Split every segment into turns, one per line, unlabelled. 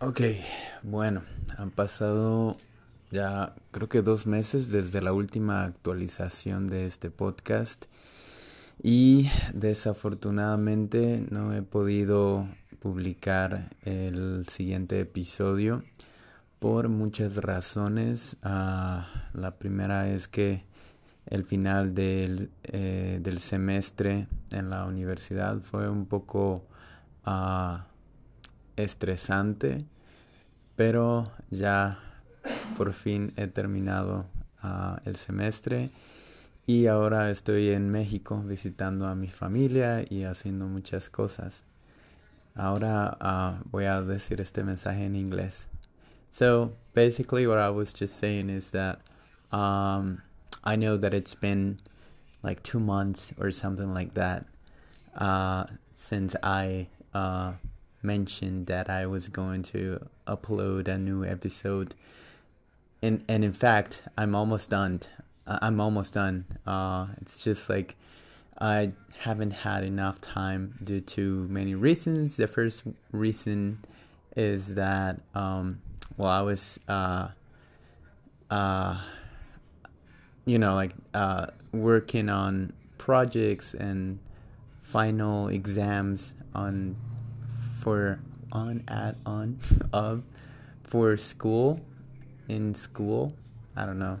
Ok, bueno, han pasado ya creo que dos meses desde la última actualización de este podcast y desafortunadamente no he podido publicar el siguiente episodio por muchas razones. Uh, la primera es que el final del, eh, del, semestre en la universidad fue un poco uh, estresante, pero ya por fin he terminado uh, el semestre y ahora estoy en México visitando a mi familia y haciendo muchas cosas. Ahora uh, voy a decir este mensaje en inglés. So basically, what I was just saying is that um, I know that it's been like two months or something like that uh, since I uh, mentioned that I was going to upload a new episode. And, and in fact, I'm almost done. I'm almost done. Uh, it's just like I haven't had enough time due to many reasons. The first reason is that, um, well, I was, uh, uh, you know, like uh, working on projects and final exams on for on at on of for school in school. I don't know.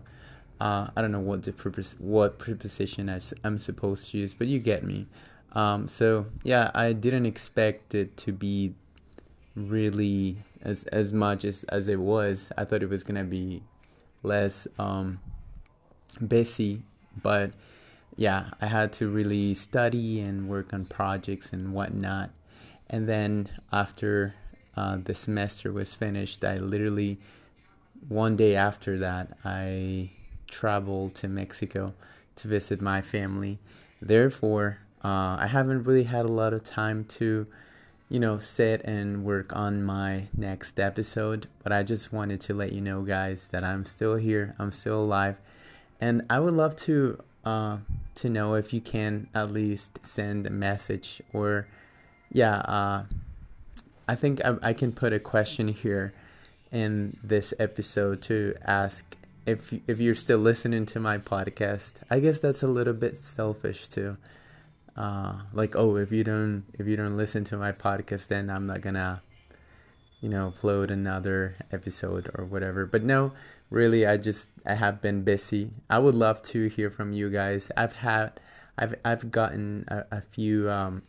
Uh, I don't know what the purpose, what preposition I, am supposed to use, but you get me. Um, so yeah, I didn't expect it to be really as as much as as it was. I thought it was gonna be less um, busy, but yeah, I had to really study and work on projects and whatnot. And then after uh, the semester was finished, I literally one day after that I traveled to Mexico to visit my family. Therefore, uh, I haven't really had a lot of time to, you know, sit and work on my next episode. But I just wanted to let you know, guys, that I'm still here. I'm still alive, and I would love to uh, to know if you can at least send a message or, yeah. Uh, I think I, I can put a question here in this episode to ask if if you're still listening to my podcast. I guess that's a little bit selfish too. Uh, like oh, if you don't if you don't listen to my podcast, then I'm not gonna you know upload another episode or whatever. But no, really, I just I have been busy. I would love to hear from you guys. I've had I've I've gotten a, a few um,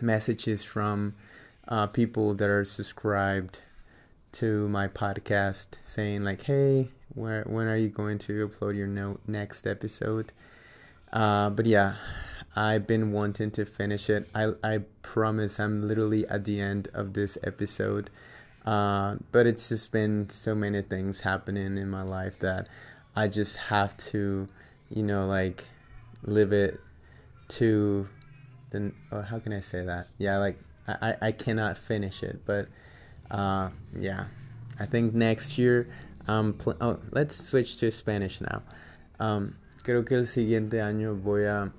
messages from uh, people that are subscribed to my podcast saying like, "Hey, where when are you going to upload your no, next episode?" Uh, but yeah, I've been wanting to finish it. I I promise I'm literally at the end of this episode. Uh, but it's just been so many things happening in my life that I just have to, you know, like live it to the. Or how can I say that? Yeah, like I I cannot finish it, but uh, yeah, I think next year. Um, oh, let's switch to Spanish now. Um, creo que el siguiente año voy a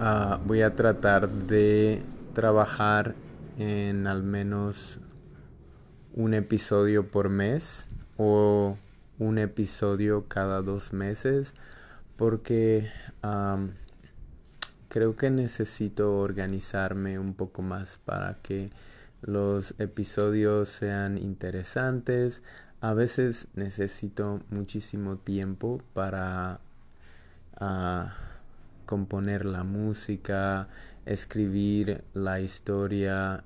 uh, voy a tratar de trabajar en al menos un episodio por mes o un episodio cada dos meses porque um, creo que necesito organizarme un poco más para que los episodios sean interesantes. A veces necesito muchísimo tiempo para uh, componer la música, escribir la historia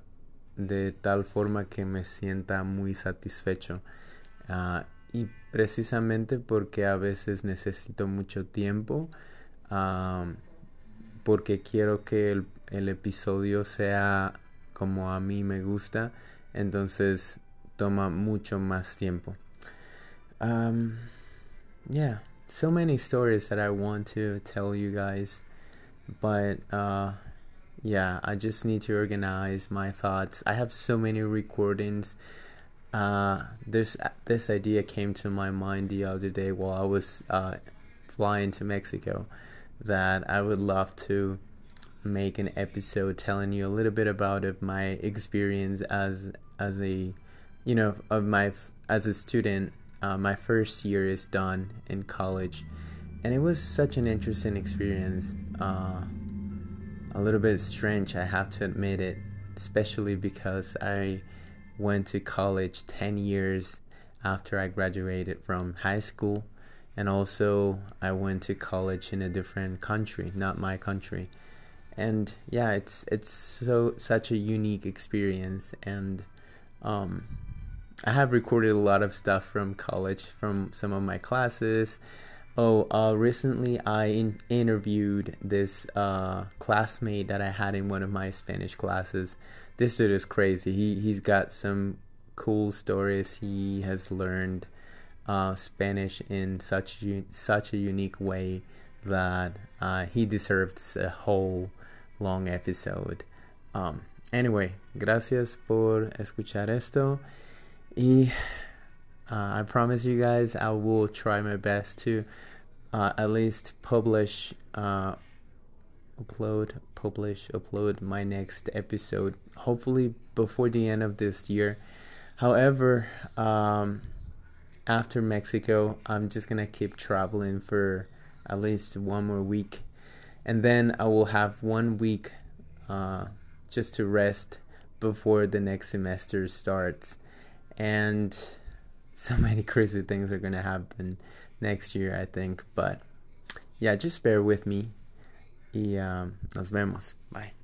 de tal forma que me sienta muy satisfecho. Uh, y precisamente porque a veces necesito mucho tiempo, uh, porque quiero que el, el episodio sea como a mí me gusta, entonces toma mucho más tiempo. Um, yeah, so many stories that I want to tell you guys, but uh, yeah, I just need to organize my thoughts. I have so many recordings. Uh, this this idea came to my mind the other day while I was uh, flying to Mexico, that I would love to make an episode telling you a little bit about of my experience as as a you know of my as a student. Uh, my first year is done in college and it was such an interesting experience. Uh, a little bit strange i have to admit it especially because i went to college 10 years after i graduated from high school and also I went to college in a different country, not my country. And yeah, it's it's so such a unique experience and um, I have recorded a lot of stuff from college from some of my classes. Oh, uh, recently I in- interviewed this uh, classmate that I had in one of my Spanish classes. This dude is crazy. He he's got some cool stories he has learned uh, Spanish in such such a unique way that uh, he deserves a whole long episode. Um, anyway, gracias por escuchar esto. Y uh, I promise you guys I will try my best to uh, at least publish, uh, upload, publish, upload my next episode. Hopefully before the end of this year. However, um, after Mexico, I'm just gonna keep traveling for at least one more week, and then I will have one week uh, just to rest before the next semester starts. And so many crazy things are gonna happen next year, I think. But yeah, just bear with me. Y um, nos vemos. Bye.